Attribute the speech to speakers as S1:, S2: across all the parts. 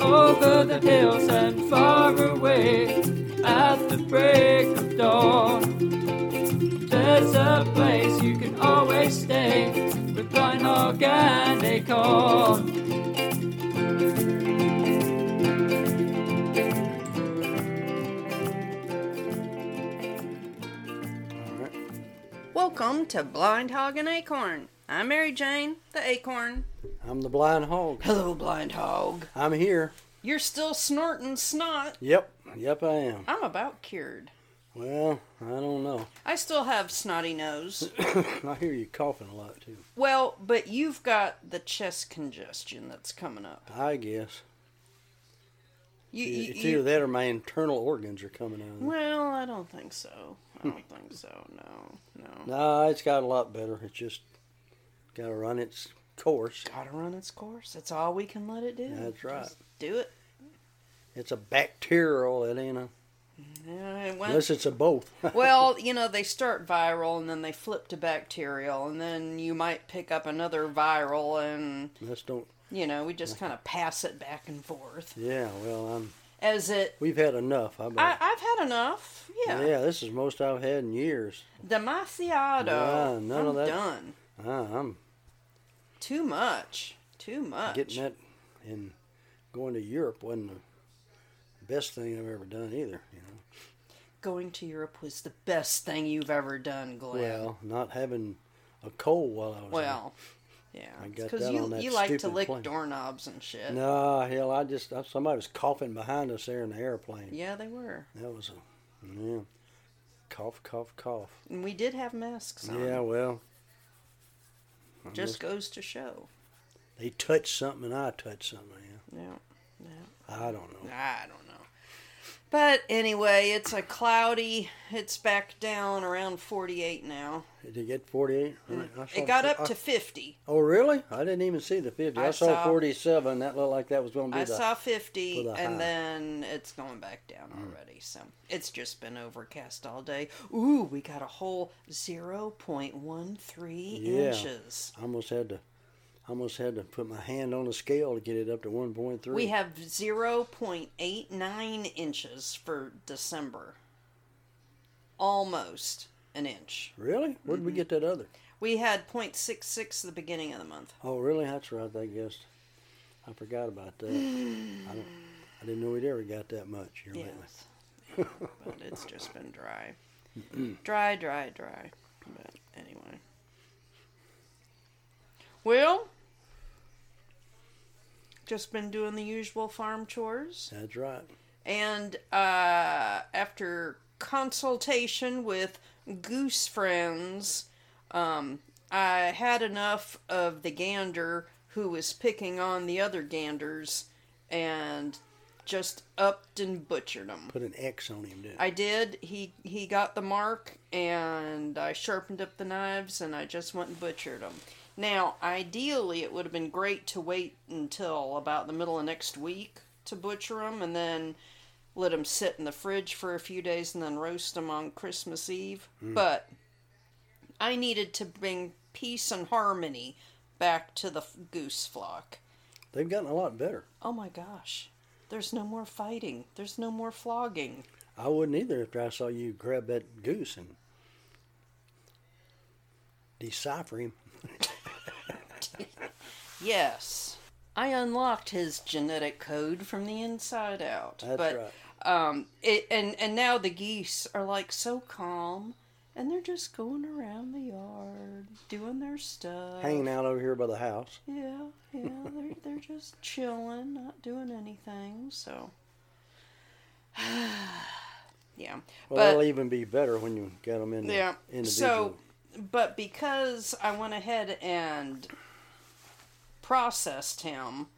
S1: Over the hills and far away at the break of dawn. There's a place you can always stay with Blind Hog and Acorn.
S2: Welcome to Blind Hog and Acorn. I'm Mary Jane, the Acorn.
S3: I'm the blind hog.
S2: Hello, Blind Hog.
S3: I'm here.
S2: You're still snorting snot.
S3: Yep, yep, I am.
S2: I'm about cured.
S3: Well, I don't know.
S2: I still have snotty nose.
S3: I hear you coughing a lot too.
S2: well, but you've got the chest congestion that's coming up.
S3: I guess.
S2: You, you,
S3: it's
S2: you-
S3: either that or my internal organs are coming out.
S2: well, I don't think so. I don't think so. No, no.
S3: No, it's got a lot better. It's just got to run its course.
S2: Gotta run its course. That's all we can let it do.
S3: That's right.
S2: Just do it.
S3: It's a bacterial. It ain't a.
S2: Yeah, it went-
S3: Unless it's a both.
S2: well, you know, they start viral and then they flip to bacterial, and then you might pick up another viral, and
S3: Let's don't.
S2: you know, we just kind of pass it back and forth
S3: Yeah, well, I'm.
S2: as it.
S3: We've had enough. I,
S2: I, I've had enough. Yeah,
S3: yeah, this is most I've had in years.
S2: demasiado.
S3: None
S2: I'm
S3: of that-
S2: done.
S3: Ah, I'm
S2: Too much. Too much.
S3: getting that and going to Europe wasn't the best thing I've ever done either. You know.
S2: Going to Europe was the best thing you've ever done, Glenn.
S3: Well, not having a cold while I was
S2: Well, yeah,
S3: I got
S2: because
S3: that
S2: you
S3: on that
S2: you like to lick
S3: plane.
S2: doorknobs and shit.
S3: there. No, hell, I just I, somebody was coughing behind us there in the airplane.
S2: Yeah, they were,
S3: That was a yeah, cough, cough, cough.
S2: and we did have masks on.
S3: Yeah, well,
S2: Just
S3: guess
S2: goes to show.
S3: they touched something and I touched something. Yeah,
S2: Yeah, yeah.
S3: I don't know.
S2: I don't know. But anyway, it's a cloudy. It's back down around 48 now.
S3: Did it get forty eight?
S2: It got up to 50.
S3: Oh, really? I didn't even see the fifty. I,
S2: I
S3: saw,
S2: saw-
S3: forty seven. That looked like that was going to be
S2: I
S3: the.
S2: saw 50
S3: the
S2: and then it's going back down hmm. already. So it's just been overcast all day. Ooh, we got a whole 0.13
S3: Yeah.
S2: inches.
S3: I almost had to. I almost had to put my hand on the scale to get it up to one point three.
S2: We have 0.89 inches for December. Almost an inch.
S3: Really? Where
S2: Mm-hmm.
S3: did we get that other?
S2: We had 0.66 the beginning of the month.
S3: Oh, really? That's right. I guess I forgot about that. I don't. I didn't know we'd ever got that much here lately.
S2: Yes. Yeah, but it's just been dry. dry, dry, dry. But anyway. Well, just been doing the usual farm chores.
S3: That's right.
S2: And uh, after consultation with goose friends, um, I had enough of the gander who was picking on the other ganders and just upped and butchered them.
S3: Put an X on him,
S2: I did. He he got the mark, and I sharpened up the knives, and I just went and butchered them. Now, ideally, it would have been great to wait until about the middle of next week to butcher them, and then let them sit in the fridge for a few days, and then roast them on Christmas Eve. Hmm. But I needed to bring peace and harmony back to the goose flock.
S3: They've gotten a lot better.
S2: Oh my gosh. There's no more fighting. There's no more flogging.
S3: I wouldn't either if I saw you grab that goose and decipher him.
S2: Yes. I unlocked his genetic code from the inside out.
S3: That's
S2: but
S3: right.
S2: um it and and now the geese are like so calm and they're just going around the yard doing their stuff.
S3: Hanging out over here by the house.
S2: Yeah, yeah, they're they're just chilling, not doing anything. So Yeah.
S3: Well,
S2: but
S3: that'll even be better when you get them in the
S2: Yeah.
S3: individual.
S2: So, but because I went ahead and processed him,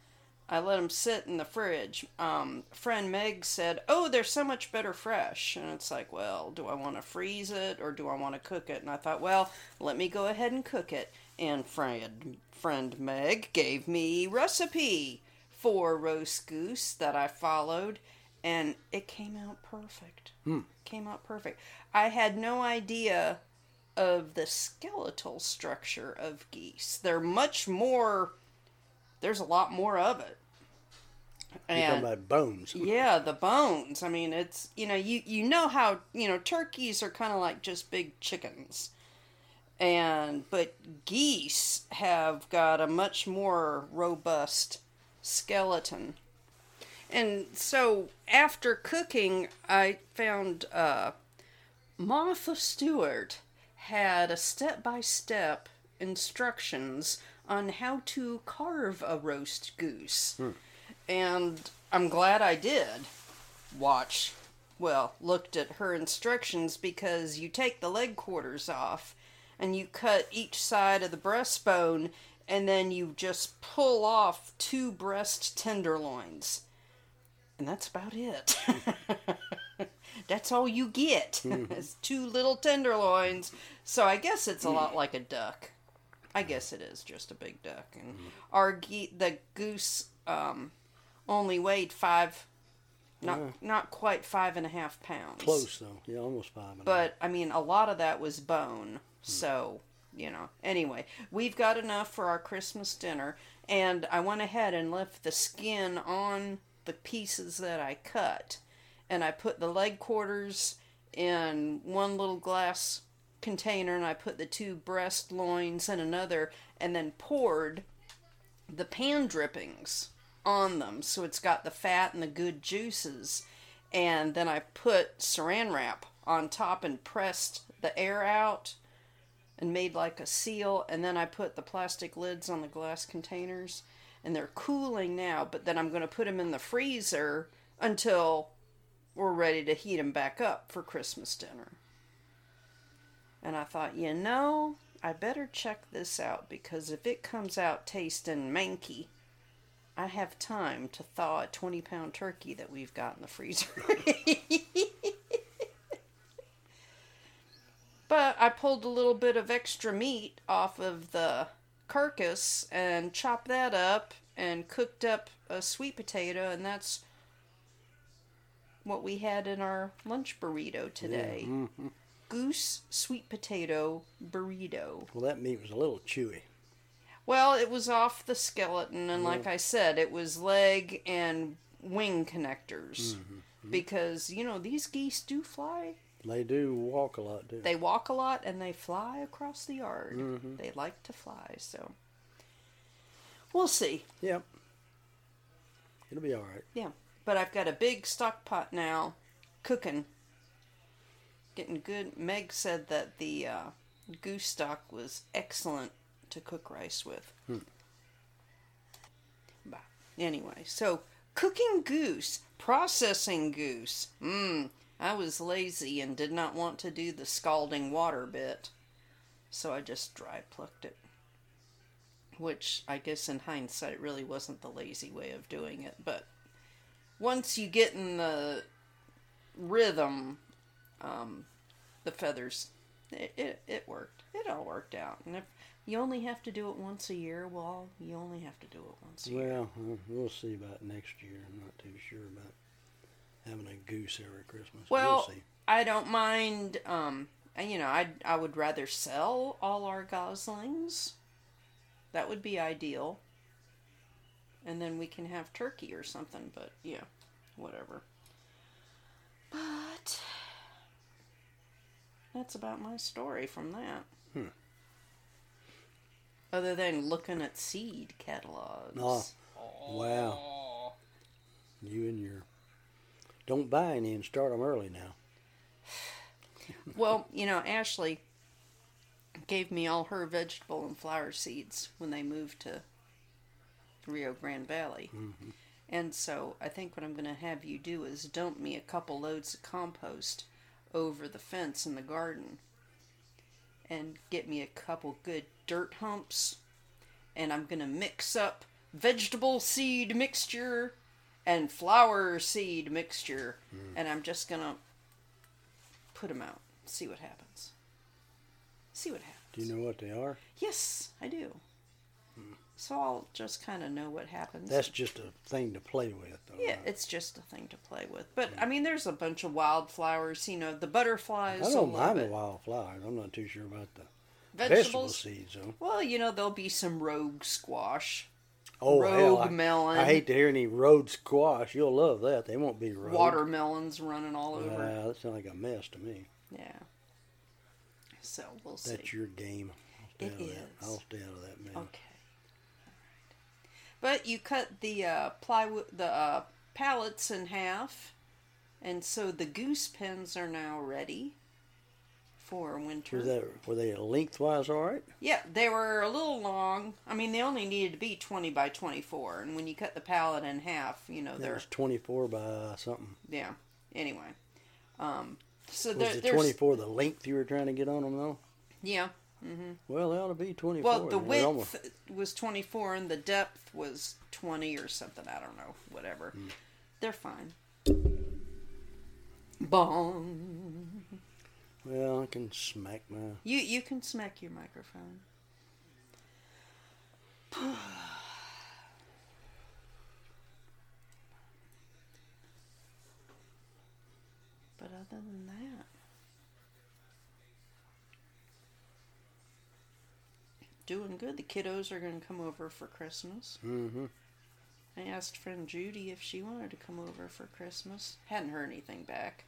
S2: I let him sit in the fridge. Um, friend Meg said, "Oh, they're so much better fresh," and it's like, well, do I want to freeze it or do I want to cook it? And I thought, well, let me go ahead and cook it. And friend friend Meg gave me recipe for roast goose that I followed, and it came out perfect. Came out perfect. I had no idea of the skeletal structure of geese. They're much more there's a lot more of it.
S3: You're talking about bones.
S2: Yeah, the bones. I mean, it's you know you you know how you know turkeys are kind of like just big chickens, and but geese have got a much more robust skeleton. And so after cooking, I found uh, Martha Stewart had a step by step instructions on how to carve a roast goose. Hmm. And I'm glad I did watch, well, looked at her instructions because you take the leg quarters off and you cut each side of the breastbone and then you just pull off two breast tenderloins. And that's about it. that's all you get. Hmm. It's two little tenderloins. So I guess it's a lot hmm. like a duck. I guess it is just a big duck. And our ge- the goose um, only weighed five, not
S3: Yeah.
S2: not quite five and a half pounds.
S3: Close though. Yeah, almost five. and a half.
S2: But I mean, a lot of that was bone. So, you know. Anyway, we've got enough for our Christmas dinner. And I went ahead and left the skin on the pieces that I cut. And I put the leg quarters in one little glass container and I put the two breast loins in another and then poured the pan drippings on them. So it's got the fat and the good juices. And then I put saran wrap on top and pressed the air out and made like a seal. And then I put the plastic lids on the glass containers. And they're cooling now but then I'm going to put them in the freezer until we're ready to heat them back up for Christmas dinner. And I thought, you know, I better check this out because if it comes out tasting manky, I have time to thaw a 20 pound turkey that we've got in the freezer. but I pulled a little bit of extra meat off of the carcass and chopped that up and cooked up a sweet potato, and that's what we had in our lunch burrito today.
S3: Mhm.
S2: Goose sweet potato burrito.
S3: Well, that meat was a little chewy.
S2: Well, it was off the skeleton, and like I said, it was leg and wing connectors. Because, you know, these geese do fly.
S3: They do walk a lot too.
S2: They walk a lot and they fly across the yard.
S3: Mhm.
S2: They like to fly, so. We'll see.
S3: Yep. It'll be all right.
S2: Yeah. But I've got a big stock pot now cooking. Getting good. Meg said that the uh, goose stock was excellent to cook rice with. Bah. Anyway, so cooking goose, processing goose. Mmm. I was lazy and did not want to do the scalding water bit. So I just dry plucked it. Which I guess in hindsight really wasn't the lazy way of doing it, but once you get in the rhythm, um, the feathers, it, it, it worked. It all worked out. And if you only have to do it once a year, well, you only have to do it once a year.
S3: Well, we'll see about next year. I'm not too sure about having a goose every Christmas.
S2: Well,
S3: we'll see.
S2: I don't mind. Um, and, you know, I I would rather sell all our goslings. That would be ideal. And then we can have turkey or something. But yeah, whatever. But that's about my story from that.
S3: Hmm.
S2: Other than looking at seed catalogs.
S3: Oh, wow. You and your don't buy any and start them early now.
S2: Well, you know, Ashley gave me all her vegetable and flower seeds when they moved to Rio Grande Valley.
S3: Mhm.
S2: And so I think what I'm going to have you do is dump me a couple loads of compost over the fence in the garden and get me a couple good dirt humps. And I'm going to mix up vegetable seed mixture and flower seed mixture. Hmm. And I'm just going to put them out, see what happens. See what happens.
S3: Do you know what they are?
S2: Yes, I do. So I'll just kind of know what happens.
S3: That's just a thing to play with, though.
S2: Yeah,
S3: right?
S2: it's just a thing to play with. But I mean, there's a bunch of wildflowers. You know, the butterflies.
S3: I don't mind the wildflowers. I'm not too sure about the vegetable
S2: Vegetables.
S3: seeds, though.
S2: Well, you know, there'll be some rogue squash.
S3: Oh
S2: rogue
S3: hell, I,
S2: melon,
S3: I hate to hear any road squash. You'll love that. They won't be road.
S2: watermelons running all over.
S3: Uh, that sounds like a mess to me.
S2: Yeah. So we'll see.
S3: That's your game. I'll stay
S2: It
S3: out of that.
S2: is.
S3: I'll stay out of that, man.
S2: Okay. But you cut the uh, plywood, the uh, pallets in half, and so the goose pens are now ready for winter.
S3: Was that were they lengthwise all right?
S2: Yeah, they were a little long. I mean, they only needed to be twenty by twenty-four, and when you cut the pallet in half, you know they're
S3: twenty four by something.
S2: yeah. Anyway, um, so
S3: Was
S2: there,
S3: the
S2: there's
S3: twenty four the length you were trying to get on them though?
S2: yeah.
S3: Well, they ought to be twenty four.
S2: Well, the width was 24 and the depth was 20 or something. I don't know. Whatever.
S3: Hmm.
S2: They're fine. Bong.
S3: Well, I can smack my.
S2: You you can smack your microphone. but other than that, doing good. The kiddos are going to come over for Christmas.
S3: Mm-hmm.
S2: I asked friend Judy if she wanted to come over for Christmas. Hadn't heard anything back.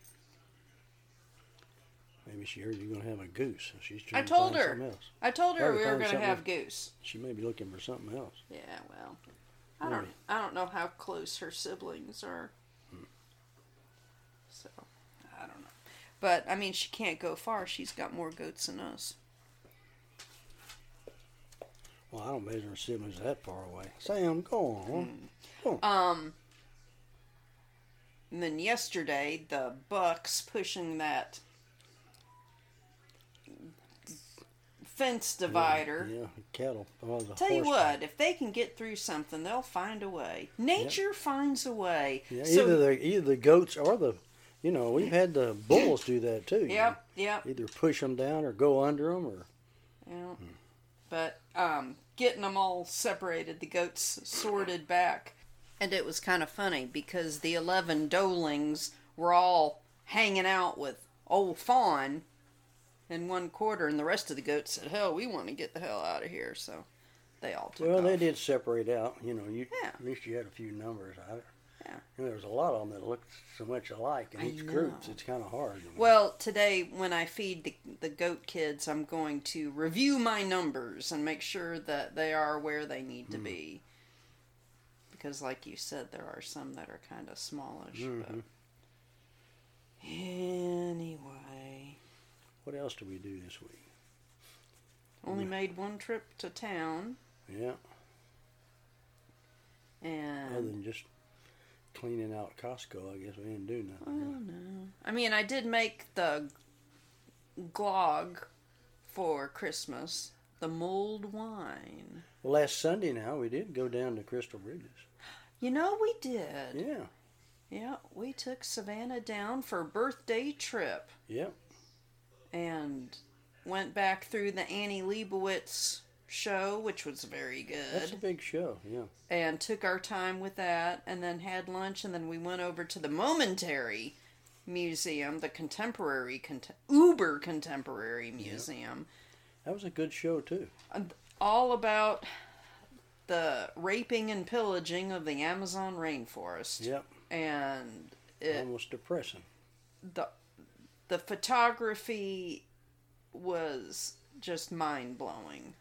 S3: Maybe she heard you're gonna have a goose. She's
S2: I told
S3: to find
S2: her.
S3: something else.
S2: I told her
S3: to
S2: we were going to have goose.
S3: She may be looking for something else.
S2: Yeah, well, I don't. I don't know how close her siblings are. So, I don't know. But I mean, she can't go far. She's got more goats than us.
S3: Well, I don't measure siblings that far away. Sam, go on.
S2: Hmm. Um. And then yesterday, the Bucks pushing that fence divider.
S3: Yeah, cattle. Oh, the
S2: Tell you what, if they can get through something, they'll find a way. Nature finds a way.
S3: Yeah,
S2: so,
S3: either the either the goats or the, you know, we've had the bulls do that too.
S2: Yep, yep.
S3: Either push them down or go under them or.
S2: Yeah. Getting them all separated, the goats sorted back. And it was kind of funny because the 11 doelings were all hanging out with old Fawn in one quarter, and the rest of the goats said, Hell, we want to get the hell out of here. So they all took
S3: Well,
S2: off.
S3: they did separate out. You know, you
S2: Yeah.
S3: at least you had a few numbers. I. you know, there was a lot of them that look so much alike in
S2: I
S3: each group.
S2: know.
S3: It's kind of hard. you know.
S2: Well, today when I feed the, the goat kids, I'm going to review my numbers and make sure that they are where they need to be. Because, like you said, there are some that are kind of smallish. But
S3: Mhm.
S2: anyway,
S3: what else do we do this week?
S2: only
S3: Yeah.
S2: made one trip to town,
S3: Yeah,
S2: And.
S3: other than just cleaning out Costco, I guess we didn't do nothing.
S2: oh
S3: nothing.
S2: no, I mean I did make the glog for Christmas, the mulled wine.
S3: Well, last Sunday now we did go down to Crystal Bridges.
S2: You know we did.
S3: Yeah,
S2: Yeah, we took Savannah down for a birthday trip
S3: Yep.
S2: and went back through the Annie Leibovitz show, which was very good.
S3: That's a big show. Yeah.
S2: and took our time with that, and then had lunch, and then we went over to the Momentary Museum, the contemporary, cont- uber contemporary museum,
S3: That was a good show too.
S2: all about the raping and pillaging of the Amazon rainforest,
S3: Yep.
S2: and it
S3: Almost depressing.
S2: the the photography was just mind blowing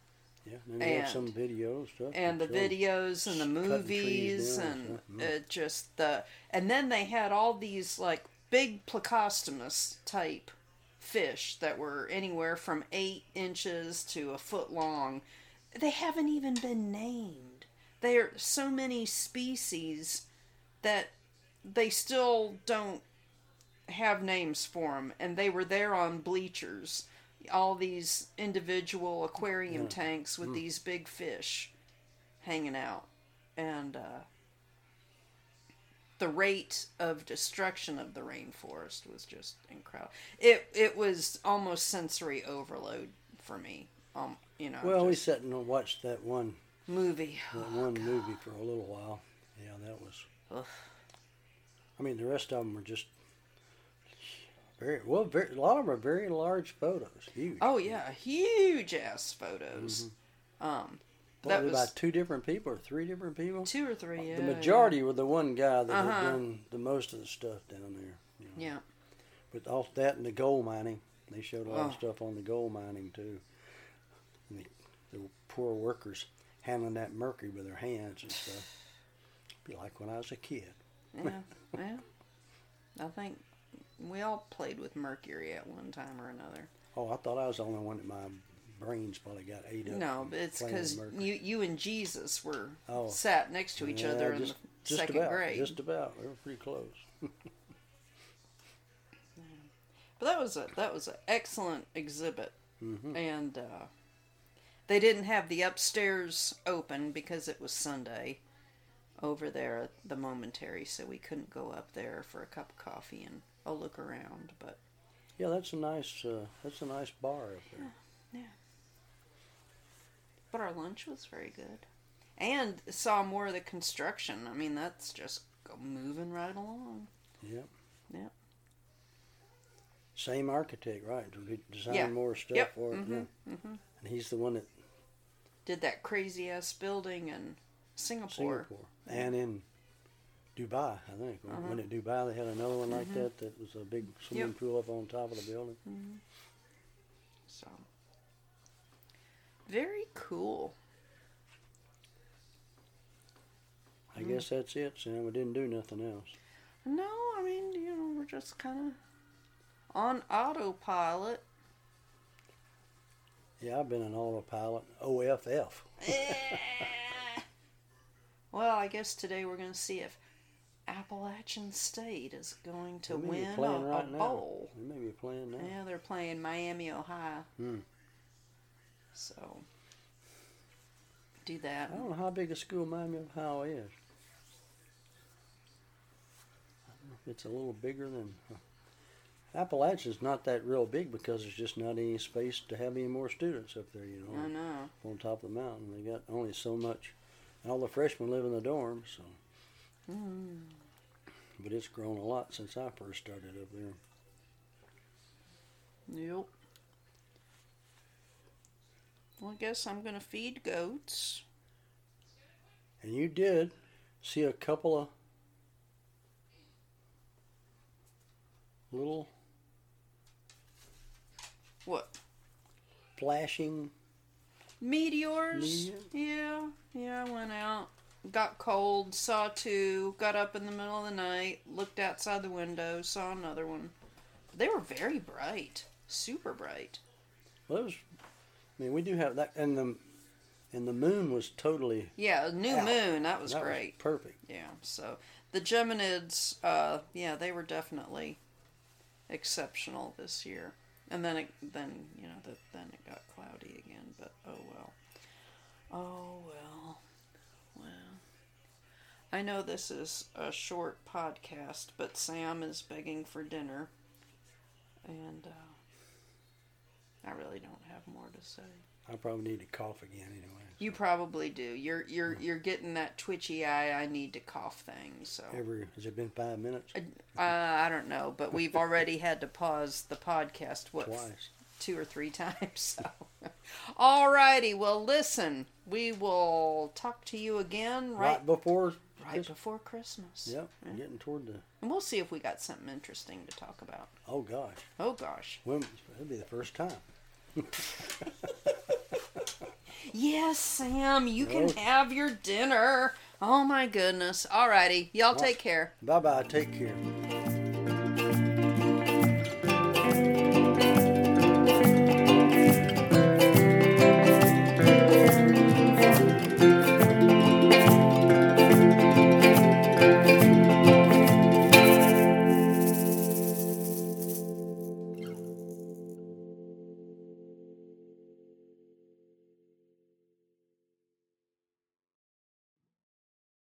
S3: Yeah. And had some
S2: And-
S3: video stuff.
S2: and the videos and the movies
S3: and
S2: and
S3: mm.
S2: it just the and then they had all these like big plecostomus type fish that were anywhere from eight inches to a foot long they haven't even been named there are so many species that they still don't have names for them and they were there on bleachers all these individual aquarium
S3: Yeah.
S2: tanks with these big fish hanging out and uh, the rate of destruction of the rainforest was just incredible it it was almost sensory overload for me um you know
S3: Well, we sat and watched that one
S2: movie
S3: that one movie for a little while. Yeah, that was.
S2: Ugh.
S3: I mean, the rest of them were just very well. Very, a lot of them are very large photos. Huge.
S2: Oh yeah, huge ass photos.
S3: Mm-hmm.
S2: Um,
S3: What,
S2: that
S3: was about two different people or three different people?
S2: two or three. Yeah,
S3: the majority were the one guy that
S2: Uh-huh.
S3: had done the most of the stuff down there. You know.
S2: Yeah.
S3: But all that and the gold mining, they showed a lot of
S2: Oh.
S3: stuff on the gold mining too. And the, the poor workers handling that mercury with their hands and stuff. Be like when I was a kid.
S2: Yeah. yeah. I think we all played with mercury at one time or another.
S3: Oh, I thought I was the only one that my brains probably got ate up.
S2: No, but it's because you you and Jesus were
S3: Oh.
S2: sat next to each
S3: Yeah,
S2: other in the
S3: just
S2: second
S3: about,
S2: grade.
S3: Just about. We were pretty close.
S2: But that was a that was an excellent exhibit,
S3: hmm
S2: and uh, they didn't have the upstairs open because it was Sunday over there at the momentary, so we couldn't go up there for a cup of coffee and a look around. But
S3: Yeah, that's a nice. Uh, that's a nice bar up there. Yeah.
S2: But our lunch was very good, and saw more of the construction. I mean, that's just moving right along.
S3: Yep.
S2: Yep.
S3: Same architect, right? To be- design
S2: Yeah.
S3: more stuff
S2: Yep.
S3: for it.
S2: Mhm.
S3: Yeah.
S2: Mhm.
S3: And he's the one that
S2: Did that crazy ass building in Singapore.
S3: Singapore and in Dubai, I think. When-
S2: Uh-huh.
S3: When at Dubai, they had another one like
S2: Mhm.
S3: that that was a big swimming
S2: Yep.
S3: pool up on top of the building.
S2: So very cool.
S3: I
S2: Mm.
S3: guess that's it, Sam. We didn't do nothing else.
S2: No, I mean, you know, we're just kind of on autopilot.
S3: Yeah, I've been an autopilot. OFF.
S2: well, I guess today we're going to see if Appalachian State is going to
S3: They may be
S2: win a,
S3: playing
S2: a bowl.
S3: They may be playing now.
S2: Yeah, they're playing Miami, Ohio.
S3: Hmm.
S2: So do that.
S3: I don't know how big a school Miami, Ohio is. I don't know if it's a little bigger than. Appalachia's not that real big because there's just not any space to have any more students up there, you know.
S2: I know.
S3: on top of the mountain. They got only so much, and all the freshmen live in the dorms. So,
S2: Mm.
S3: but it's grown a lot since I first started up there.
S2: Yep. Well, I guess I'm going to feed goats.
S3: And you did see a couple of little
S2: What?
S3: flashing.
S2: Meteors?
S3: Meteor?
S2: Yeah. Yeah, I went out. Got cold, saw two, got up in the middle of the night, looked outside the window, saw another one. They were very bright. Super bright.
S3: Well, it was. I mean, we do have that, and the and the moon was totally
S2: Yeah, new
S3: Out.
S2: moon. That was
S3: that
S2: great.
S3: Was perfect.
S2: Yeah, so the Geminids, uh, yeah, they were definitely exceptional this year. And then it, then you know, that then it got cloudy again. But oh well, oh well. I know this is a short podcast, but Sam is begging for dinner, and uh, I really don't have more to say.
S3: I probably need to cough again anyway.
S2: You probably do. You're you're you're getting that twitchy eye. I need to cough thing. So
S3: Every has it been five minutes?
S2: uh, I don't know, but we've already had to pause the podcast what
S3: Twice.
S2: two or three times. So, alrighty. Well, listen, we will talk to you again
S3: Right,
S2: right
S3: before.
S2: Right before Christmas.
S3: Yep,
S2: Yeah.
S3: getting toward the.
S2: And we'll see if we got something interesting to talk about.
S3: Oh gosh,
S2: Oh gosh.
S3: when it'll be the first time.
S2: Yes, Sam, you can have your dinner. Oh my goodness. Alrighty. Y'all
S3: Well-
S2: take care.
S3: Bye bye. Take care.